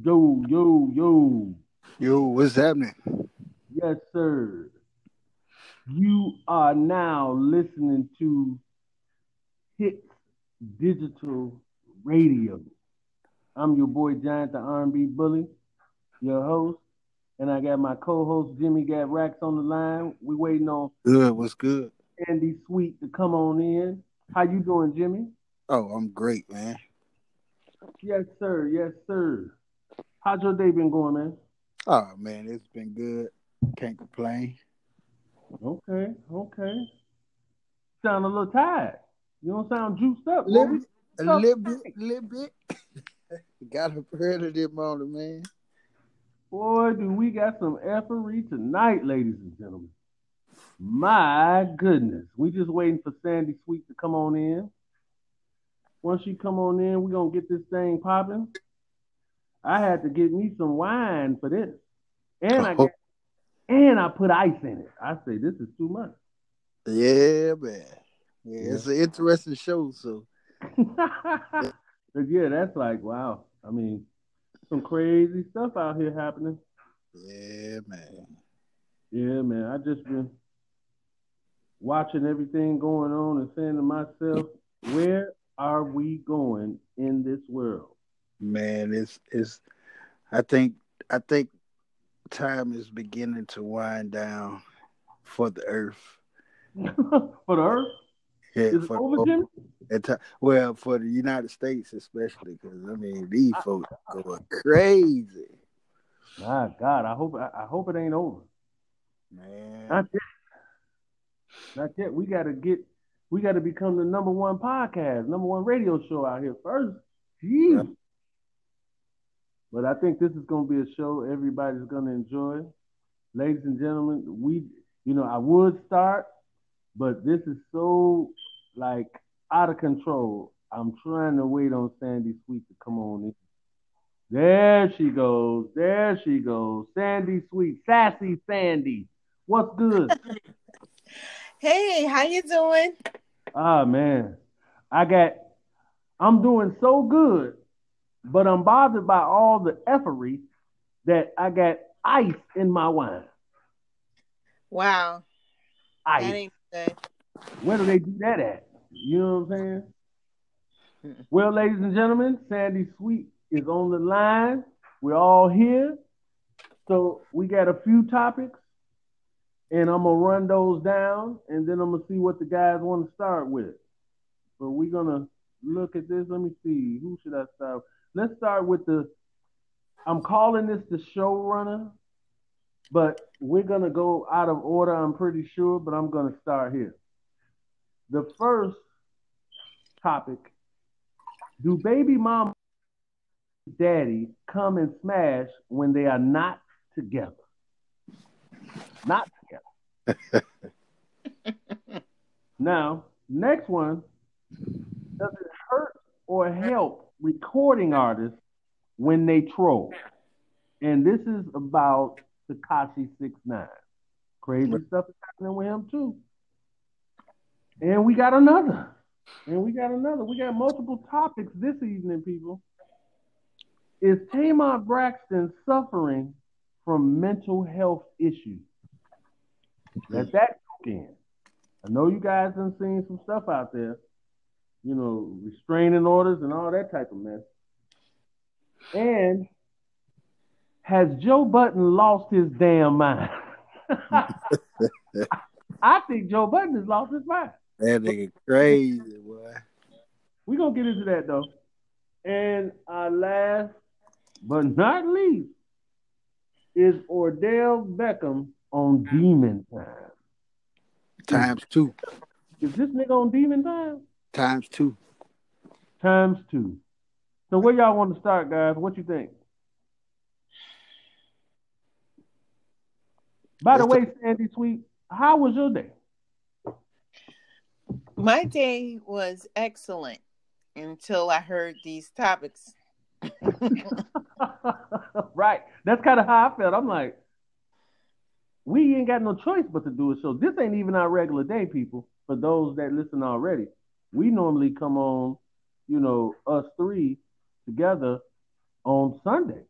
Yo, yo, yo. Yo, what's happening? Yes, sir. You are now listening to Hit Digital Radio. I'm your boy Giant, the R&B Bully, your host, and I got my co-host Jimmy got Racks on the line. We waiting on Good, what's good? Andy Sweet to come on in. How you doing, Jimmy? Oh, I'm great, man. Yes, sir. Yes, sir. How's your day been going, man? Oh man, it's been good. Can't complain. Okay, okay. Sound a little tired. You don't sound juiced up. Little, a little bit, a little bit. Got up early this morning, man. Boy, do we got some effery tonight, ladies and gentlemen. My goodness. We just waiting for Sandy Sweet to come on in. Once she come on in, we gonna get this thing popping. I had to get me some wine for this. And I oh. got, and I put ice in it. I say this is too much. Yeah, man. Yeah, it's an interesting show. So but yeah, that's like wow. I mean, some crazy stuff out here happening. yeah, man. Yeah, man. I just been watching everything going on and saying to myself, where are we going in this world? Man, it's it's. I think I think time is beginning to wind down for the earth. For the earth? Yeah, Is it for over, Jimmy? at well, for the United States especially, because I mean these folks going crazy, My God, I hope I, I hope it ain't over. man. Not yet. Not yet. We gotta get we gotta become the number one podcast, number one radio show out here first. Jeez. But I think this is gonna be a show everybody's gonna enjoy. Ladies and gentlemen, we you know, I would start, but this is so like out of control. I'm trying to wait on Sandy Sweet to come on in. There she goes. There she goes. Sandy Sweet. Sassy Sandy. What's good? Hey, how you doing? Ah man, I got. I'm doing so good, but I'm bothered by all the effery that I got ice in my wine. Wow, Ice. Where do they do that at? You know what I'm saying? Well, ladies and gentlemen, Sandy Sweet is on the line. We're all here. So we got a few topics, and I'm gonna run those down, and then I'm gonna see what the guys want to start with. But we're gonna look at this. Let me see. Who should I start? with? Let's start with the. I'm calling this the showrunner, but we're gonna go out of order. I'm pretty sure, but I'm gonna start here. The first topic: Do baby mom, daddy come and smash when they are not together? Not together. now, next one: Does it hurt or help recording artists when they troll? And this is about Tekashi Six Nine. Crazy stuff is happening with him too. And we got another. And we got another. We got multiple topics this evening, people. Is Tamar Braxton suffering from mental health issues? Let that go in. I know you guys have seen some stuff out there, you know, restraining orders and all that type of mess. And has Joe Budden lost his damn mind? I think Joe Budden has lost his mind. That nigga crazy, boy. We're gonna get into that though. And our last but not least is Odell Beckham on Demon Time. Times two, Is this nigga on Demon Time? Times two. Times two. So where y'all want to start, guys? What you think? By the way, Sandy Sweet, how was your day? My day was excellent until I heard these topics. right. That's kind of how I felt. I'm like, we ain't got no choice but to do a show. This ain't even our regular day, people. For those that listen already, we normally come on, you know, us three together on Sunday.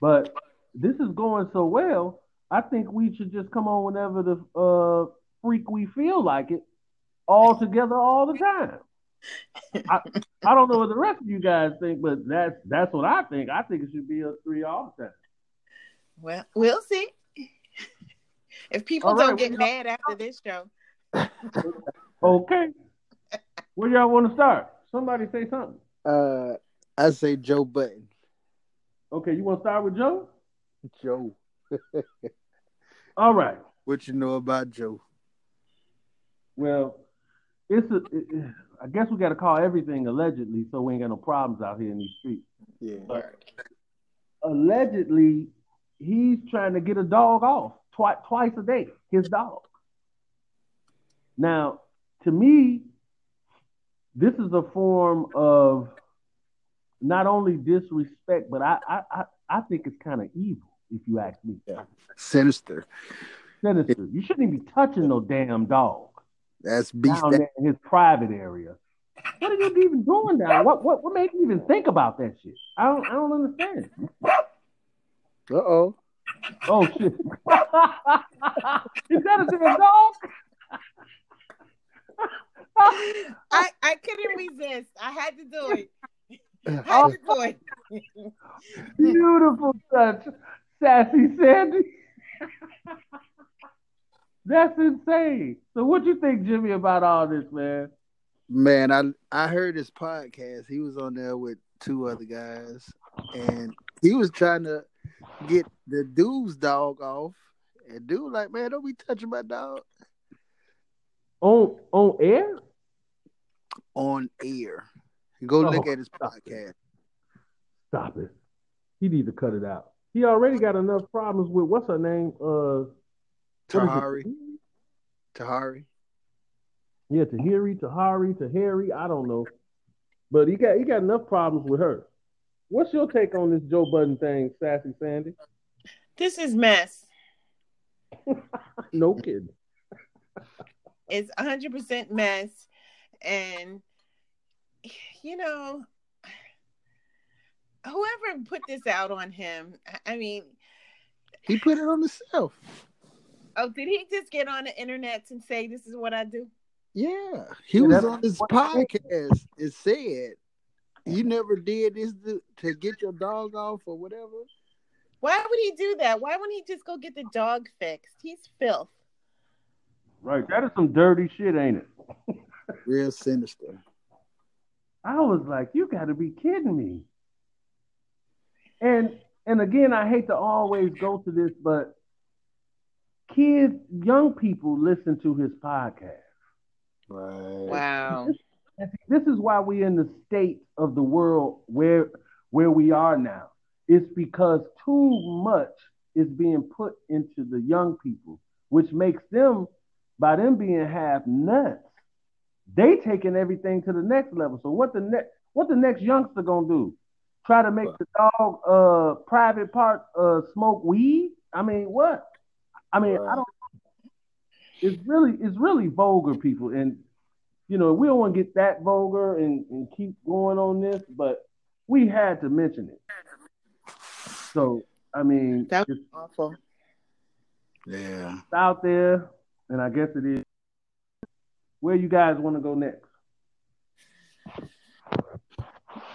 But this is going so well. I think we should just come on whenever the uh, freak we feel like it, all together all the time. I, I don't know what the rest of you guys think, but that's that's what I think. I think it should be a three all the time. Well, we'll see. If people right, don't get mad after this show, Okay. Where y'all want to start? Somebody say something. Uh, I say Joe Budden. Okay, you want to start with Joe? Joe. All right. What you know about Joe? Well, it's a. It, I guess we got to call everything allegedly, so we ain't got no problems out here in these streets. Yeah. Allegedly, he's trying to get a dog off twice twice a day. His dog. Now, to me, this is a form of not only disrespect, but I I I, I think it's kind of evil, if you ask me. Sinister. Sinister. You shouldn't even be touching no damn dog. That's beast. down there in his private area. What are you even doing down? What what what made you even think about that shit? I don't I don't understand. Uh oh. Oh shit! Is that a damn dog? I I couldn't resist. I had to do it. I had to do it. Beautiful touch, sassy Sandy. That's insane. So what you think, Jimmy, about all this, man? Man, I I heard his podcast. He was on there with two other guys, and he was trying to get the dude's dog off. And dude, like, man, don't be touching my dog On on air? on air. Go look Oh. at his podcast. Stop it. He need to cut it out. He already got enough problems with what's her name? Uh, what is it? Tahari, Tahari. Yeah, Tahiri, Tahari, Tahiri, I don't know. But he got he got enough problems with her. What's your take on this Joe Budden thing, Sassy Sandy? This is mess. No kidding. It's 100% mess. And, you know, whoever put this out on him, I- I mean, He put it on himself. oh, did he just get on the internet and say, this is what I do? Yeah, he was on his podcast and said you never did this to, to get your dog off or whatever. Why would he do that? Why wouldn't he just go get the dog fixed? He's filth. Right, that is some dirty shit, ain't it? Real sinister. I was like, you got to be kidding me. And and again, I hate to always go to this, but kids, young people listen to his podcast. Right. Wow. And This is why we're in the state of the world where where we are now. It's because too much is being put into the young people, which makes them, by them being half nuts, they taking everything to the next level. So what the next what the next youngster gonna do? Try to make the dog uh private part uh smoke weed? I mean what? I mean I don't it's really it's really vulgar people and you know we don't want to get that vulgar and, and keep going on this but we had to mention it so i mean That- it's Awful. Yeah. out there and i guess it is where you guys want to go next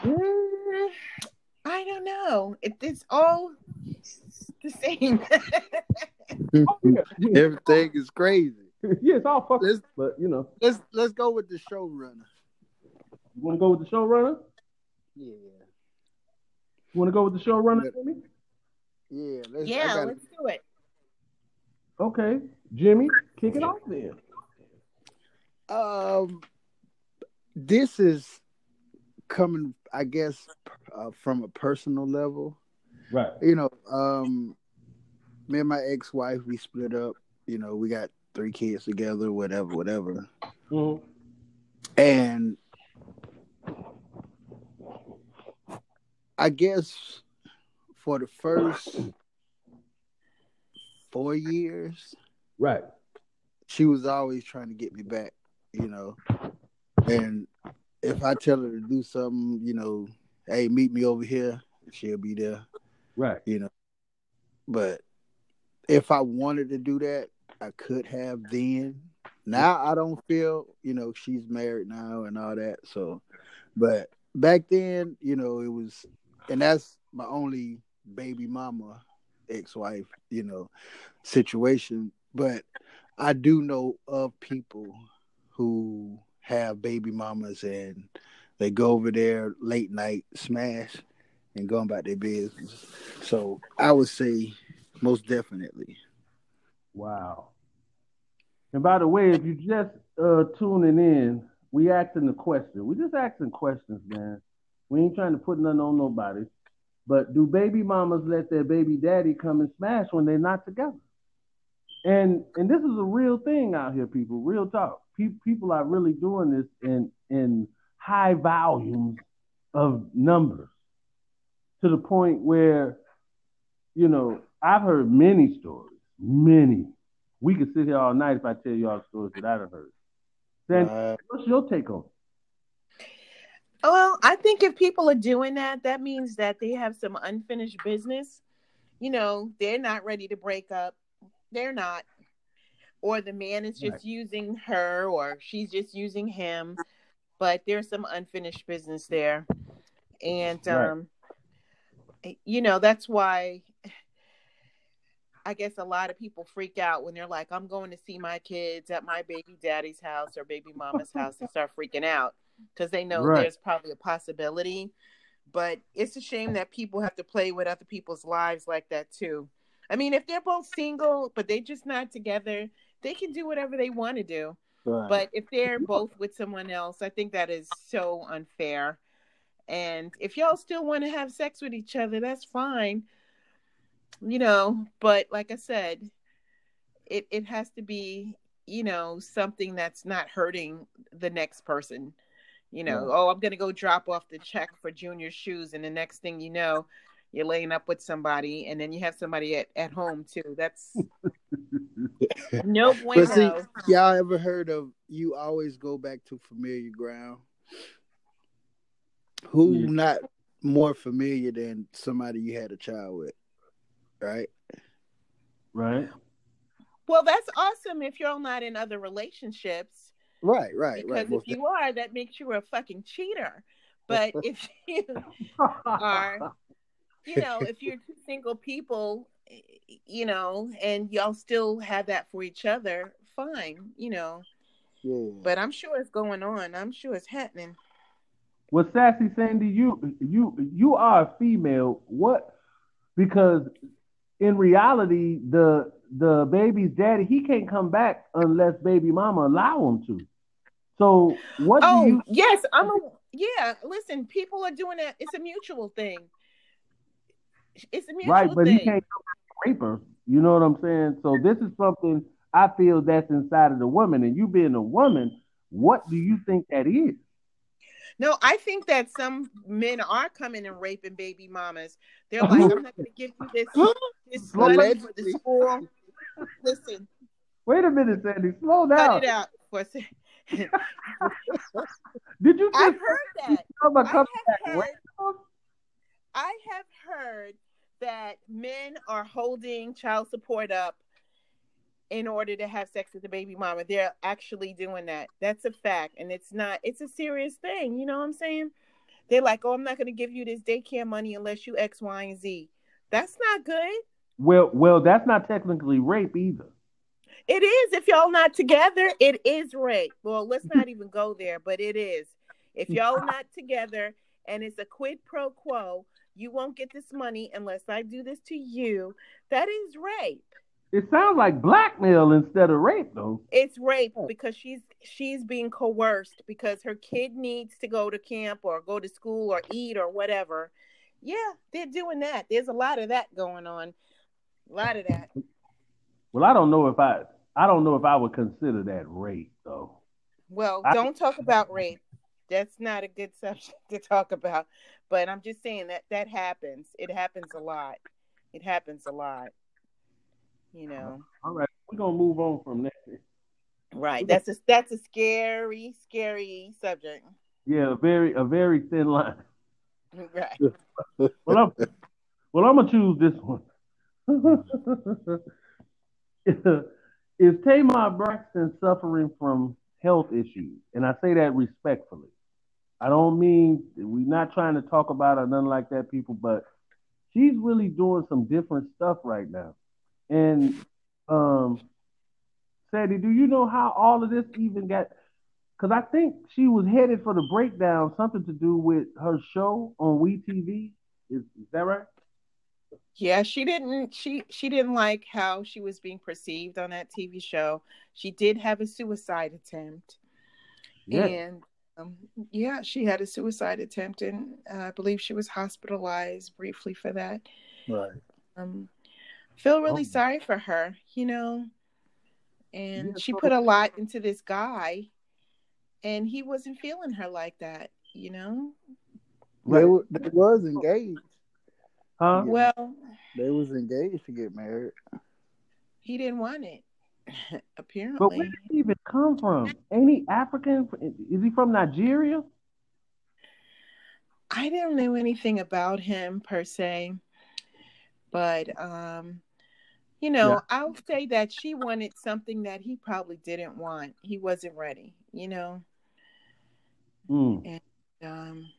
Mm, I don't know. It, it's all the same. oh, yeah. Everything is crazy. yeah it's all fucked Let's but you know let's let's go with the showrunner. you want to go with the showrunner Yeah. you want to go with the showrunner Jimmy? Yeah. Let's, yeah, gotta- let's do it. Okay jimmy kick it off then Um, this is coming, I guess, uh, from a personal level. right You know, um, me and my ex-wife, we split up. You know, we got three kids together, whatever, whatever. Mhm. And I guess for the first four years, right she was always trying to get me back, you know. And if I tell her to do something, you know, hey, meet me over here, she'll be there. Right. You know. But if I wanted to do that, I could have then. Now I don't feel, you know, she's married now and all that. So but back then, you know, it was and that's my only baby mama ex-wife, you know, situation. But I do know of people who have baby mamas and they go over there late night smash and go about their business. So I would say most definitely. Wow. And by the way, if you just uh tuning in, we asking the question. We just asking questions, man. We ain't trying to put nothing on nobody. But do baby mamas let their baby daddy come and smash when they're not together? And and this is a real thing out here, people. Real talk. Pe- people are really doing this in in high volumes of numbers to the point where, you know, I've heard many stories, many. We could sit here all night if I tell you all the stories that I've heard. Then, Uh, what's your take on? it? Well, I think if people are doing that, that means that they have some unfinished business. You know, they're not ready to break up. They're not. Or the man is just Right. using her or she's just using him. But there's some unfinished business there. And Right. um you know, that's why I guess a lot of people freak out when they're like, I'm going to see my kids at my baby daddy's house or baby mama's house and start freaking out because they know Right. there's probably a possibility. But it's a shame that people have to play with other people's lives like that too. I mean, if they're both single, but they're just not together, they can do whatever they want to do. right. But if they're both with someone else, I think that is so unfair. And if y'all still want to have sex with each other, that's fine. You know, but like I said, it, it has to be, you know, something that's not hurting the next person. You know, Right. oh, I'm going to go drop off the check for Junior's shoes. And the next thing you know, you're laying up with somebody and then you have somebody at, at home too. That's no bueno. But see, y'all ever heard of you always go back to familiar ground? Who Yeah. not more familiar than somebody you had a child with, right? Right. Well, that's awesome if you're not in other relationships. Right, right, Because right. if you are, that makes you a fucking cheater. But if you are, you know, if you're two single people, you know, and y'all still have that for each other, fine, you know. yeah. But I'm sure it's going on. I'm sure it's happening. Well, Sassy Sandy, you you you are a female. What? Because in reality, the the baby's daddy he can't come back unless baby mama allow him to. So what Oh, do you? yes, I'm a yeah. Listen, people are doing that. It's a mutual thing. It's a mutual thing. Right, but thing. he can't come rape her. You know what I'm saying? So this is something I feel that's inside of the woman, and you being a woman, what do you think that is? No, I think that some men are coming and raping baby mamas. They're like, I'm not going to give you this this money for the Allegedly. school. Listen, Wait a minute, Sandy, slow cut down. it out for a second. Did you I've heard that. I have heard. I have heard that men are holding child support up in order to have sex with the baby mama. They're actually doing that. That's a fact. And it's not, it's a serious thing. You know what I'm saying? They're like, oh, I'm not going to give you this daycare money unless you X, Y, and Z. That's not good. Well, well, that's not technically rape either. It is. If y'all not together, it is rape. Well, let's not even go there, but it is. If y'all not together and it's a quid pro quo, you won't get this money unless I do this to you. That is rape. It sounds like blackmail instead of rape, though. It's rape because she's she's being coerced because her kid needs to go to camp or go to school or eat or whatever. Yeah, they're doing that. There's a lot of that going on. A lot of that. Well, I don't know if I, I don't know if I would consider that rape, though. Well, I- don't talk about rape. That's not a good subject to talk about. But I'm just saying that that happens. It happens a lot. It happens a lot. You know. All right, we're gonna move on from that. Right. That's a that's a scary, scary subject. Yeah, a very, a very thin line. Right. Well, I'm, Well, I'm gonna choose this one. Is Tamar Braxton suffering from health issues? And I say that respectfully. I don't mean we're not trying to talk about her, nothing like that, people, but she's really doing some different stuff right now. And um Sadie, do you know how all of this even got because I think she was headed for the breakdown, something to do with her show on WeTV. Is, is that right? Yeah, she didn't she she didn't like how she was being perceived on that TV show. She did have a suicide attempt. Yeah. And um, yeah, she had a suicide attempt and uh, I believe she was hospitalized briefly for that. Right. Um feel really oh. sorry for her, you know. And yeah, she put a lot into this guy and he wasn't feeling her like that, you know. They, were, they was engaged. Huh? Well, they was engaged to get married. He didn't want it, apparently. But where did he even come from? Ain't he African? Is he from Nigeria? I didn't know anything about him per se, but um, you know, yeah. I'll say that she wanted something that he probably didn't want. He wasn't ready, you know. Mm. And um,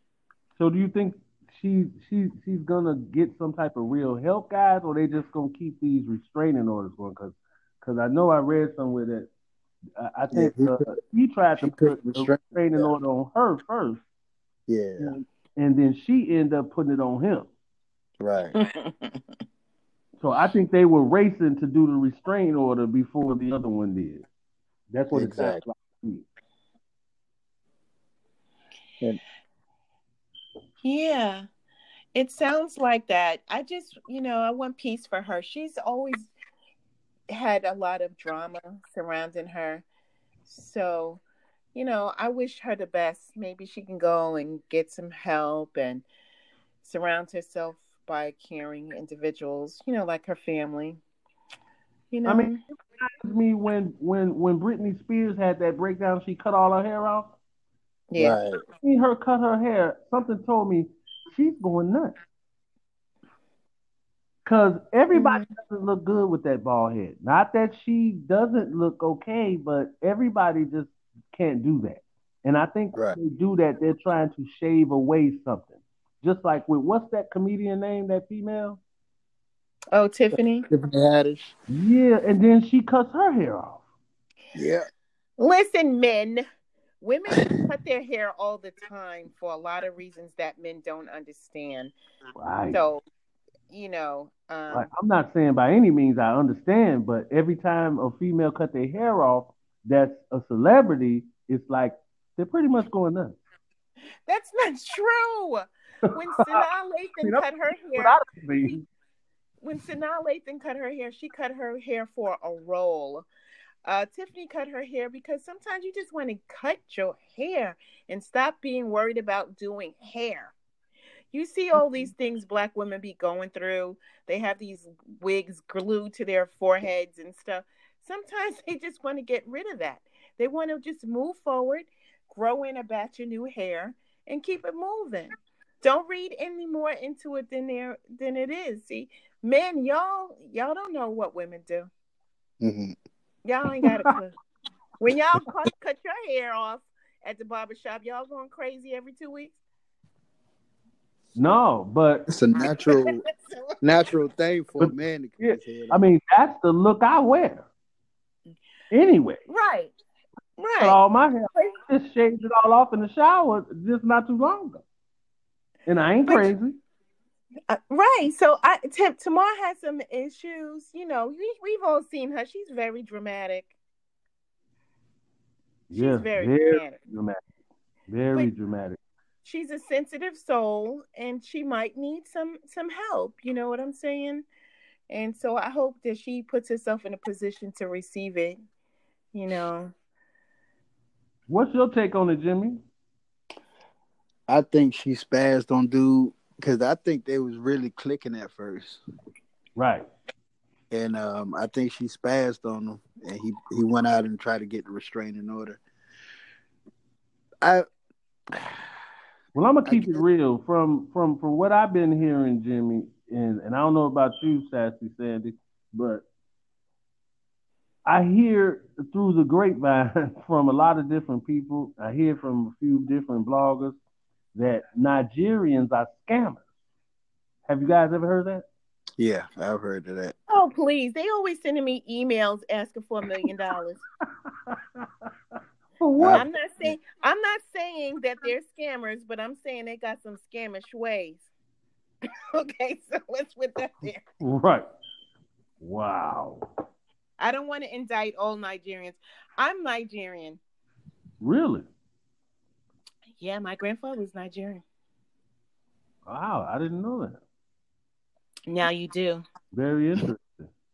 so, do you think she she she's gonna get some type of real help, guys, or they just gonna keep these restraining orders going? Because because I know I read somewhere that uh, I think yeah, he, uh, he, tried to put a restraining yeah. order on her first. Yeah. And, and then she ended up putting it on him. Right. so I think they were racing to do the restraining order before the other one did. That's what exactly. it sounds like. And yeah, it sounds like that. I just, you know, I want peace for her. She's always had a lot of drama surrounding her. So, you know, I wish her the best. Maybe she can go and get some help and surround herself by caring individuals, you know, like her family. You know, I mean, me when when when Britney Spears had that breakdown, she cut all her hair off. Yeah. Right. See her cut her hair. Something told me she's going nuts. Cause everybody mm-hmm. doesn't look good with that bald head. Not that she doesn't look okay, but everybody just can't do that. And I think right. they do that, they're trying to shave away something. Just like with what's that comedian name, that female? Oh, Tiffany. Tiffany Haddish. Yeah, and then she cuts her hair off. Yeah. Listen, men. Women cut their hair all the time for a lot of reasons that men don't understand. Right. So, you know, um, right. I'm not saying by any means I understand, but every time a female cut their hair off, that's a celebrity. It's like they're pretty much going nuts. That's not true. When Sanaa Lathan cut her hair, when Sanaa Lathan cut her hair, she cut her hair for a role. Uh, Tiffany cut her hair because sometimes you just want to cut your hair and stop being worried about doing hair. You see all these mm-hmm. things black women be going through. They have these wigs glued to their foreheads and stuff. Sometimes they just want to get rid of that. They want to just move forward, grow in a batch of new hair, and keep it moving. Don't read any more into it than there than it is. See, men, y'all, y'all don't know what women do. Mm-hmm. Y'all ain't got it clue. when y'all cut, cut your hair off at the barbershop, y'all going crazy every two weeks? No, but it's a natural natural thing for but, a man to cut yeah, his hair. I mean, that's the look I wear. Anyway. Right. Right. Cut all my hair. I just shaved it all off in the shower just not too long ago. And I ain't but, crazy. Uh, right. So I T- Tamar has some issues. You know, we, we've all seen her. She's very dramatic. She's yeah, very, very dramatic. dramatic. Very but dramatic. She's a sensitive soul and she might need some some help. You know what I'm saying? And so I hope that she puts herself in a position to receive it. You know. What's your take on it, Jimmy? I think she spazzed on dude because I think they was really clicking at first. Right. And um, I think she spazzed on him, and he he went out and tried to get the restraining order. I. Well, I'm gonna keep it real. From from from what I've been hearing, Jimmy, and and I don't know about you, Sassy Sandy, but I hear through the grapevine from a lot of different people. I hear from a few different bloggers that Nigerians are scammers. Have you guys ever heard that? Yeah, I've heard of that. Oh, please. They always sending me emails asking for a million dollars. For what? I'm not saying I'm not saying that they're scammers, but I'm saying they got some scamish ways. okay, so let's put that there. Right. Wow. I don't want to indict all Nigerians. I'm Nigerian. Really? Yeah, my grandfather was Nigerian. Wow, I didn't know that. Now you do, Very interesting.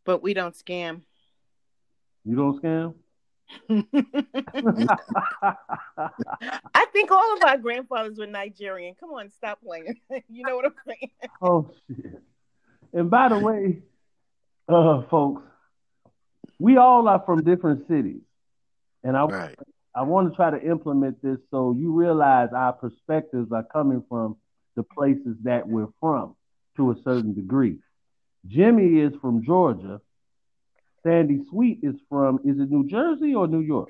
but we don't scam. You don't scam? I think all of our grandfathers were Nigerian. Come on, stop playing. you know what I'm saying? oh shit. And by the way, uh folks, we all are from different cities. And I Right. I want to try to implement this so you realize our perspectives are coming from the places that we're from to a certain degree. Jimmy is from Georgia. Sandy Sweet is from, is it New Jersey or New York?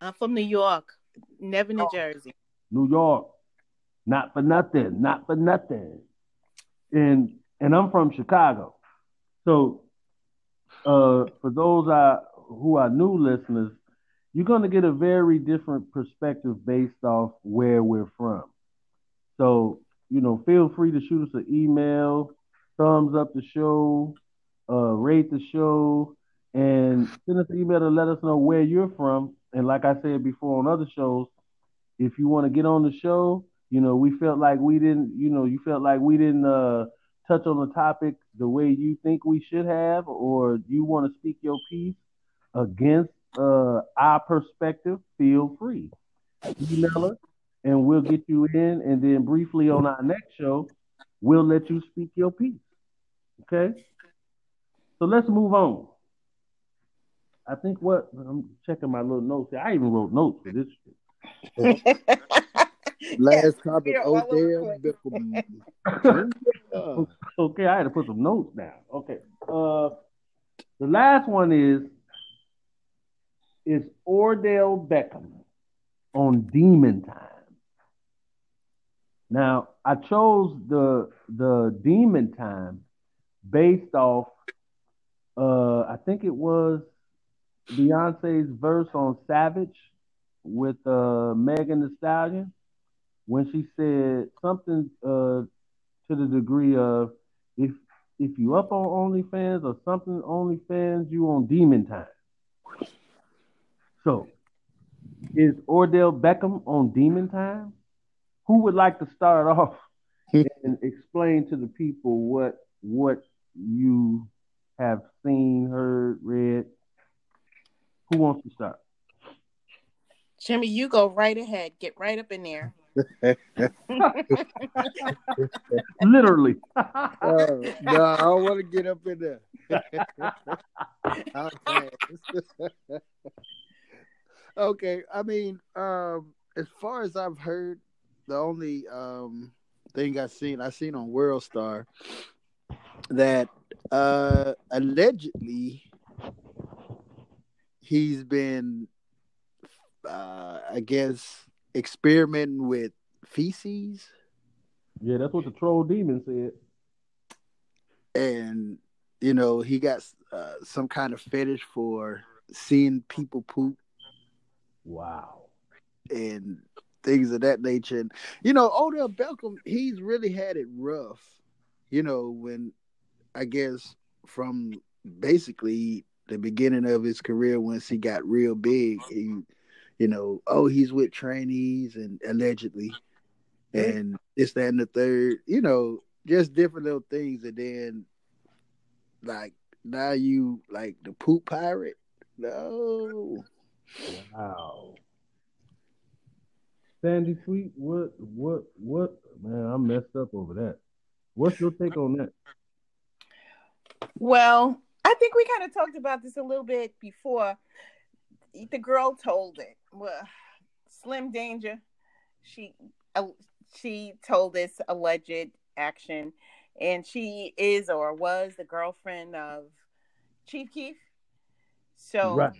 I'm from New York, never New Jersey. New York. Not for nothing, not for nothing. And and I'm from Chicago. So uh for those uh, who are new listeners, you're gonna get a very different perspective based off where we're from. So, you know, feel free to shoot us an email, thumbs up the show, uh, rate the show, and send us an email to let us know where you're from. And like I said before on other shows, if you want to get on the show, you know, we felt like we didn't, you know, you felt like we didn't uh, touch on the topic the way you think we should have, or you want to speak your piece against uh, our perspective, feel free. Email us and we'll get you in. And then briefly on our next show, we'll let you speak your piece. Okay? So let's move on. I think what I'm checking my little notes here. I even wrote notes for this shit. Last topic, we're all over Odell Beckham. Okay, I had to put some notes down. Okay. Uh the last one is is Odell Beckham on Demon Time. Now, I chose the the Demon Time based off uh I think it was Beyonce's verse on Savage with uh Megan Thee Stallion when she said something uh to the degree of if if you up on OnlyFans or something OnlyFans, you on demon time. So is Odell Beckham on demon time? Who would like to start off and explain to the people what what you have seen, heard, read? Who wants to start? Jimmy, you go right ahead. Get right up in there. Literally. Uh, no, I don't want to get up in there. Okay, I mean, um, as far as I've heard, the only um, thing I've seen, I've seen on World Star that uh, allegedly he's been, uh, I guess, experimenting with feces. yeah, that's what the troll demon said. and you know he got uh, some kind of fetish for seeing people poop Wow. and things of that nature. And you know, Odell Beckham, he's really had it rough. You know, when I guess from basically the beginning of his career, once he got real big, he, you know, oh, he's with trainees and allegedly, mm-hmm. and this, that, and the third. You know, just different little things, and then like now you like the poop pirate. No, Wow. Sandy Sweet, what, what, what? Man, I'm messed up over that. What's your take on that? Well, I think we kind of talked about this a little bit before. The girl told it. Well, Slim Danger, she uh, she told this alleged action, and she is or was the girlfriend of Chief Keef. So Right.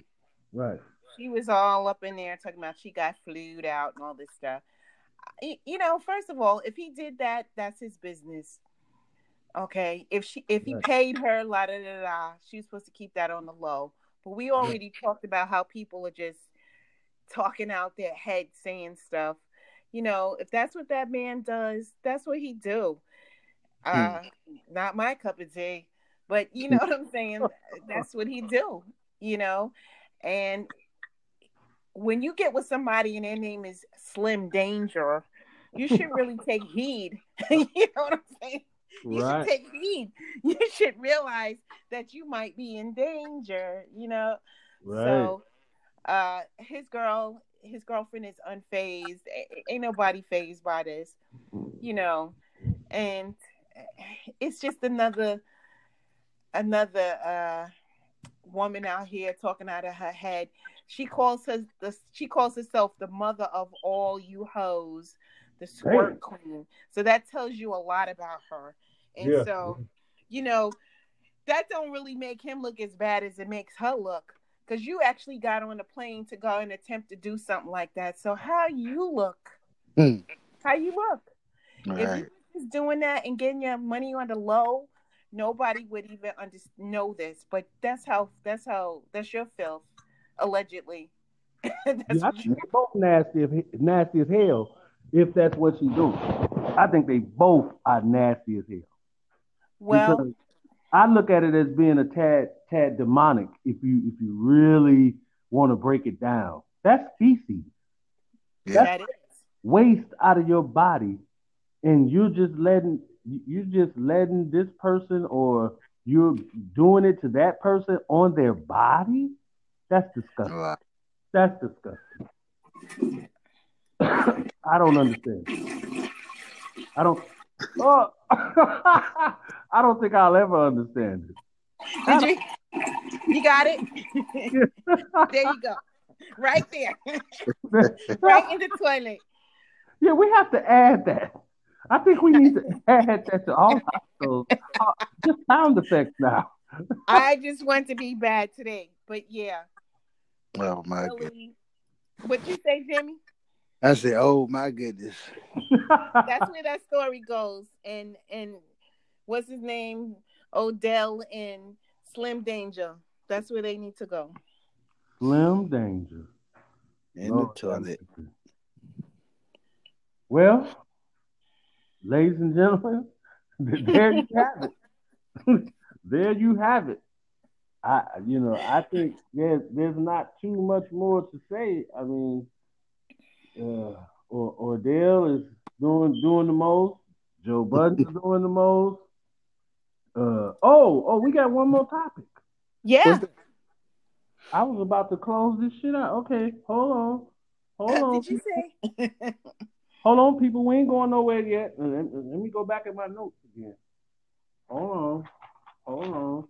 Right. She was all up in there talking about she got flued out and all this stuff. You know, first of all, if he did that, that's his business. Okay, if she if he Right. paid her, la da da da, was supposed to keep that on the low. But we already talked about how people are just talking out their head, saying stuff. You know, if that's what that man does, that's what he do. Uh, not my cup of tea, but you know what I'm saying. That's what he do. You know, and when you get with somebody and their name is Slim Danger, you should really take heed. you know what I'm saying? You Right. should take heed. You should realize that you might be in danger, you know. Right. So uh his girl his girlfriend is unfazed. Ain't nobody phased by this, you know. And it's just another another uh woman out here talking out of her head. She calls her the she calls herself the mother of all you hoes, the squirt Damn. queen. So that tells you a lot about her. And Yeah. so, you know, that don't really make him look as bad as it makes her look. Because you actually got on a plane to go and attempt to do something like that. So how you look? Hmm. How you look? If Right. you was doing that and getting your money on the low, nobody would even under- know this. But that's how that's how that's your filth, allegedly. that's Yeah, I what think you, they both nasty, as, nasty as hell. If that's what she do, I think they both are nasty as hell. well, Because I look at it as being a tad, tad demonic. If you, if you really want to break it down, that's feces, Yeah. that is. waste out of your body, and you're just letting, you're just letting this person, or you're doing it to that person on their body. That's disgusting. Wow. That's disgusting. I don't understand. I don't. Oh, I don't think I'll ever understand it. Did you? You got it. there you go. Right there. right in the toilet. Yeah, we have to add that. I think we need to add that to all those uh, just sound effects now. I just want to be bad today, but yeah. Oh my god. Really. What you say, Jimmy? I said, oh my goodness. That's where that story goes. And and what's his name? Odell and Slim Danger. That's where they need to go. Slim danger. In Lord the toilet. Well, ladies and gentlemen, there you have it. there you have it. I, you know, I think there's there's not too much more to say. I mean, uh, or Odell is doing doing the most. Joe Budden is doing the most. Uh, oh, oh, we got one more topic. Yeah. What's? I was about to close this shit out. Okay, hold on, hold on. Did you say? Hold on, people. We ain't going nowhere yet. Let, let me go back at my notes again. Hold on. Hold on.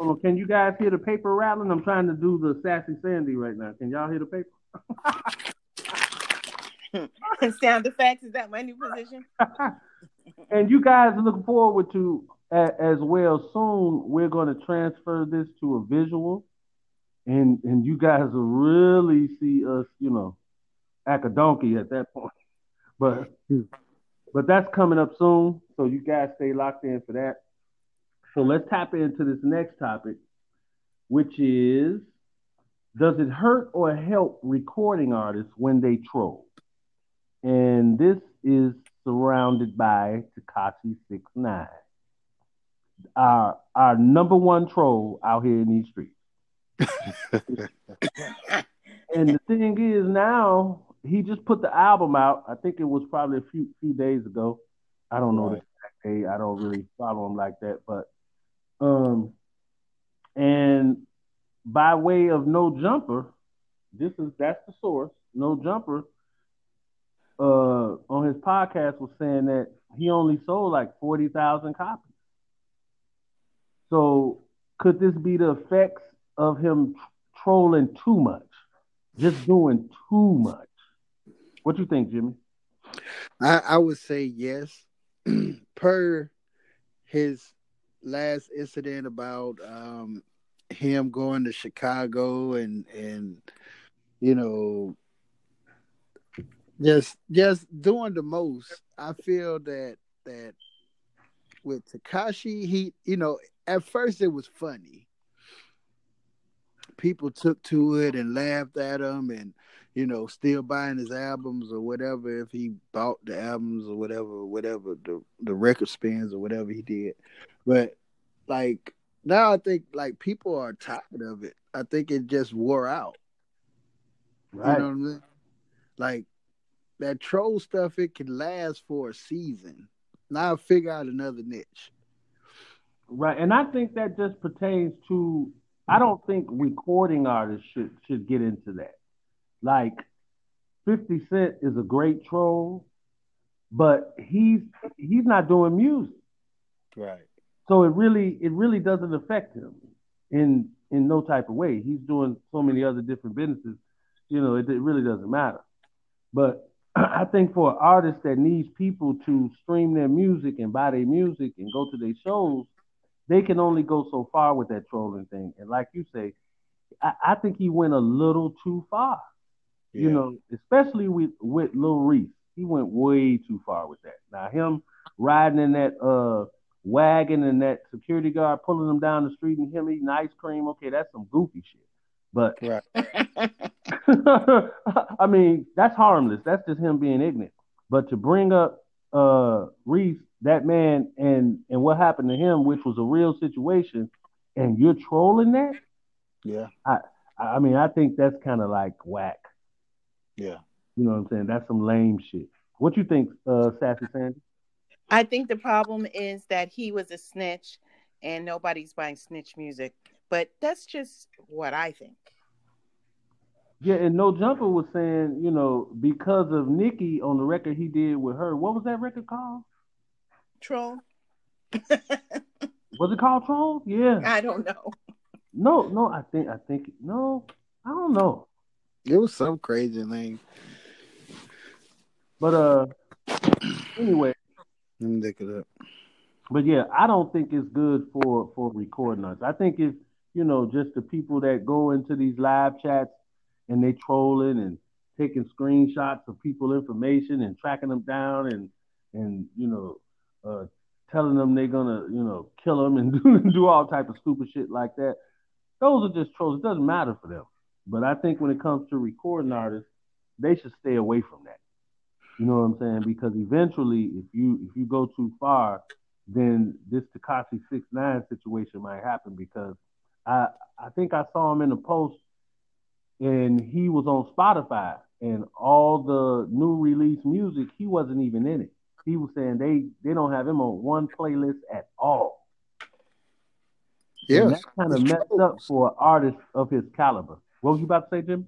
Hold on. Can you guys hear the paper rattling? I'm trying to do the sassy Sandy right now. Can y'all hear the paper? Sound effects. Is that my new position? and you guys look forward to a, as well. Soon we're going to transfer this to a visual, and and you guys will really see us, you know, act a donkey at that point. But but that's coming up soon, so you guys stay locked in for that. So let's tap into this next topic, which is does it hurt or help recording artists when they troll? And this is surrounded by Tekashi Six Nine, our our number one troll out here in these streets. and the thing is now he just put the album out. I think it was probably a few few days ago. I don't know the exact date. I don't really follow him like that, but um, and by way of no jumper, this is that's the source. No jumper uh, on his podcast was saying that he only sold like forty thousand copies. So could this be the effects of him trolling too much, just doing too much? What you think, Jimmy? I, I would say yes, per his last incident about um, him going to Chicago and and you know just just doing the most. I feel that that with Tekashi, he you know at first it was funny. People took to it and laughed at him, and you know still buying his albums or whatever if he bought the albums or whatever, whatever the the record spins or whatever he did. But like now, I think like people are tired of it. I think it just wore out. Right. You know what I mean? Like that troll stuff, it can last for a season. Now figure out another niche. Right, and I think that just pertains to. I don't think recording artists should should get into that. Like, Fifty Cent is a great troll, but he's he's not doing music. Right. So it really it really doesn't affect him in in no type of way. He's doing so many other different businesses. You know, it, it really doesn't matter. But I think for an artist that needs people to stream their music and buy their music and go to their shows, they can only go so far with that trolling thing. And like you say, I, I think he went a little too far. Yeah. You know, especially with with Lil Reese, he went way too far with that. Now him riding in that uh wagon and that security guard pulling him down the street and him eating ice cream, okay, that's some goofy shit. But right. I mean, that's harmless. That's just him being ignorant. But to bring up uh Reese, that man, and and what happened to him, which was a real situation, and you're trolling that, yeah. I I mean, I think that's kind of like whack. Yeah. You know what I'm saying? That's some lame shit. What you think, uh, Sassy Sandy? I think the problem is that he was a snitch, and nobody's buying snitch music. But that's just what I think. Yeah, and No Jumper was saying, you know, because of Nicki on the record he did with her. What was that record called? Troll. was it called Troll? Yeah. I don't know. No, no, I think I think no, I don't know. It was some crazy thing. But uh anyway. Let me look it up. But yeah, I don't think it's good for for recording us. I think it's you know just the people that go into these live chats and they trolling and taking screenshots of people information and tracking them down and and you know uh, telling them they're gonna you know kill them and do, do all type of stupid shit like that. Those are just trolls. It doesn't matter for them. But I think when it comes to recording artists, they should stay away from that. You know what I'm saying? Because eventually, if you if you go too far, then this Tekashi Six Nine situation might happen. Because I I think I saw him in a post and he was on Spotify and all the new release music, he wasn't even in it. He was saying they they don't have him on one playlist at all. Yeah, that kind of messed up for an artist of his caliber. What was you about to say, Jim?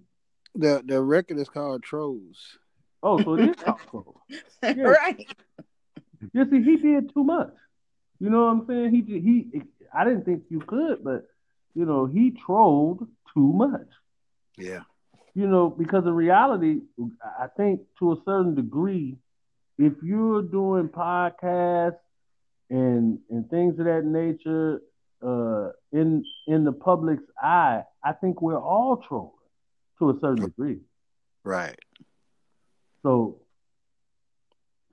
The the record is called Trolls. Oh, so it is called Trolls. Yeah. right. You see, he did too much. You know what I'm saying? He he. I didn't think you could, but you know, he trolled too much. Yeah. You know, because in reality, I think to a certain degree, if you're doing podcasts and and things of that nature uh, in in the public's eye, I think we're all trolling to a certain degree. Right. So,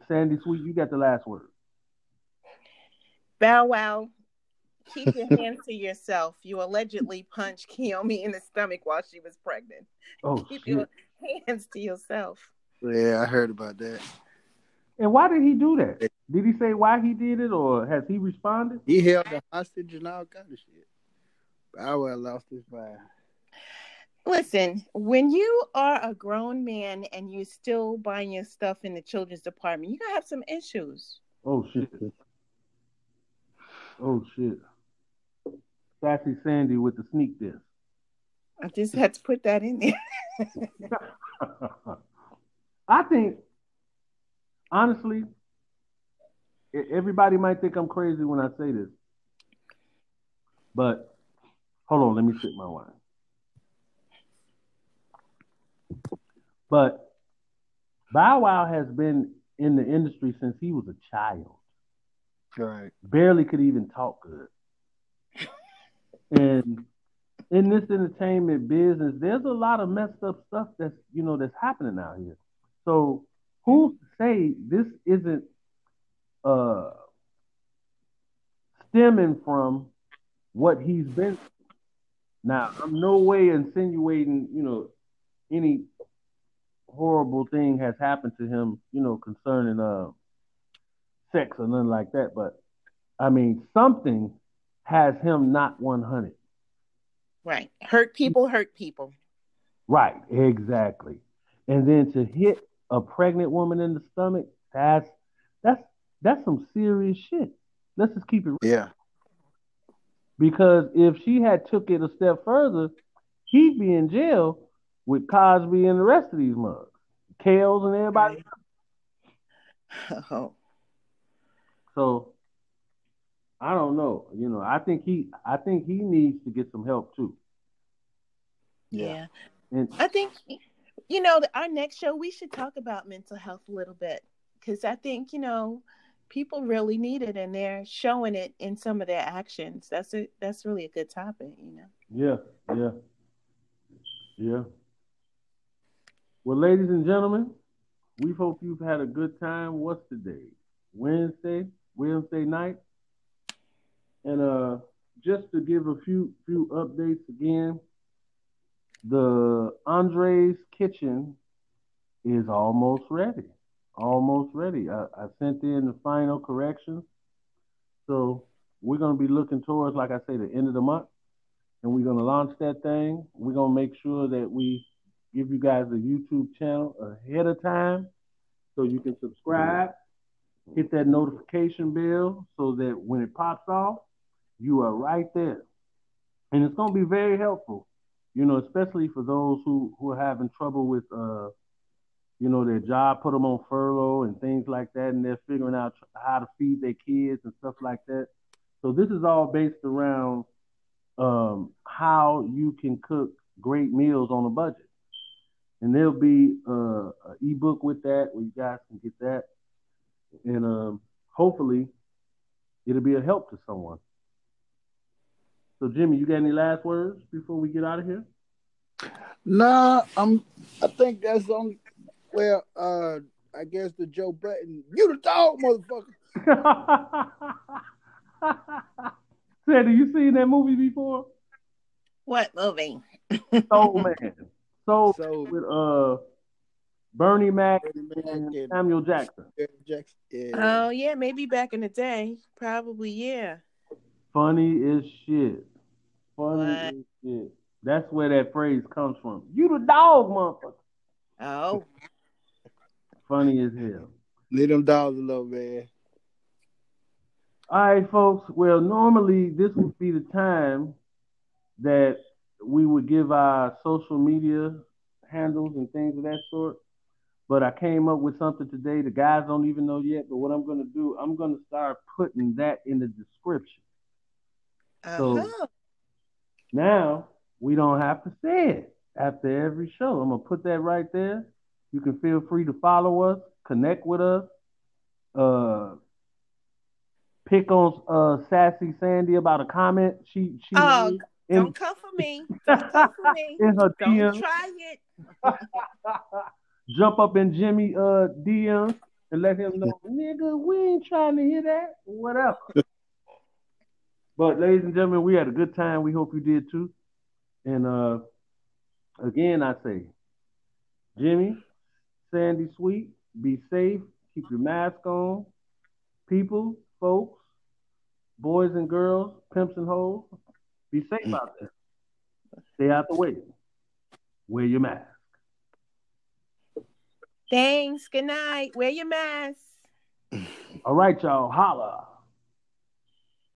Sandy Sweet, you got the last word. Bow Wow keep your hands to yourself. You allegedly punched Kiyomi in the stomach while she was pregnant. Oh, keep shit. your hands to yourself. Yeah, I heard about that. And why did he do that? Did he say why he did it, or has he responded? He held the hostage and all kind of shit. I would have lost his mind. Listen, when you are a grown man and you're still buying your stuff in the children's department, you gotta have some issues. Oh shit. Oh shit. Sassy Sandy with the sneak diss. I just had to put that in there. I think, honestly, everybody might think I'm crazy when I say this, but hold on, let me sip my wine. But Bow Wow has been in the industry since he was a child. Right. barely could even talk good. And in this entertainment business, there's a lot of messed up stuff that's you know that's happening out here. So who's to say this isn't uh stemming from what he's been through? Now, I'm no way insinuating, you know, any horrible thing has happened to him, you know, concerning uh sex or nothing like that, but I mean something has him not 100. Right. Hurt people hurt people. Right, exactly. And then to hit a pregnant woman in the stomach, that's that's that's some serious shit. Let's just keep it real. Yeah. Because if she had took it a step further, he'd be in jail with Cosby and the rest of these mugs. Kales and everybody. Oh. So I don't know. You know, I think he I think he needs to get some help too. Yeah. And I think, you know, our next show, we should talk about mental health a little bit because I think, you know, people really need it and they're showing it in some of their actions. That's a, that's really a good topic, you know. Yeah, yeah, yeah. Well, ladies and gentlemen, we hope you've had a good time. What's the day? Wednesday, Wednesday night. And uh just to give a few few updates again, the Andre's kitchen is almost ready. Almost ready. I, I sent in the final corrections. So we're gonna be looking towards, like I say, the end of the month. And we're gonna launch that thing. We're gonna make sure that we give you guys a YouTube channel ahead of time so you can subscribe, hit that notification bell so that when it pops off, you are right there. And it's going to be very helpful, you know, especially for those who, who are having trouble with, uh, you know, their job put them on furlough and things like that, and they're figuring out how to feed their kids and stuff like that. So this is all based around um, how you can cook great meals on a budget. And there'll be uh, an ebook with that where you guys can get that. And um, hopefully it'll be a help to someone. So Jimmy, you got any last words before we get out of here? Nah, I'm. I think that's on. Well, uh, I guess the Joe Budden. You the dog, motherfucker. Sandy, you seen that movie before? What movie? Soul Man. Soul So with uh Bernie Mac Bernie Mac and and- Samuel Jackson. Jackson. Yeah. Oh, yeah, maybe back in the day. Probably, yeah. Funny as shit. Funny What? as shit. That's where that phrase comes from. You the dog, motherfucker. Oh, Funny as hell. Leave them dogs alone, man. All right, folks. Well, normally this would be the time that we would give our social media handles and things of that sort. But I came up with something today. The guys don't even know yet. But what I'm going to do, I'm going to start putting that in the description. So- uh-huh. Now we don't have to say it after every show. I'm gonna put that right there. You can feel free to follow us, connect with us, uh, pick on uh, Sassy Sandy about a comment she she Oh, don't come for me. Don't come for me. in her Don't DM. try it. Jump up in Jimmy uh DM and let him know, nigga, we ain't trying to hear that. Whatever. but ladies and gentlemen, we had a good time. We hope you did too. And uh again I say, Jimmy, Sandy Sweet, be safe, keep your mask on. People, folks, boys and girls, pimps and hoes, be safe mm. out there. Stay out the way. Wear your mask. Thanks. Good night. Wear your mask. All right, y'all. Holla.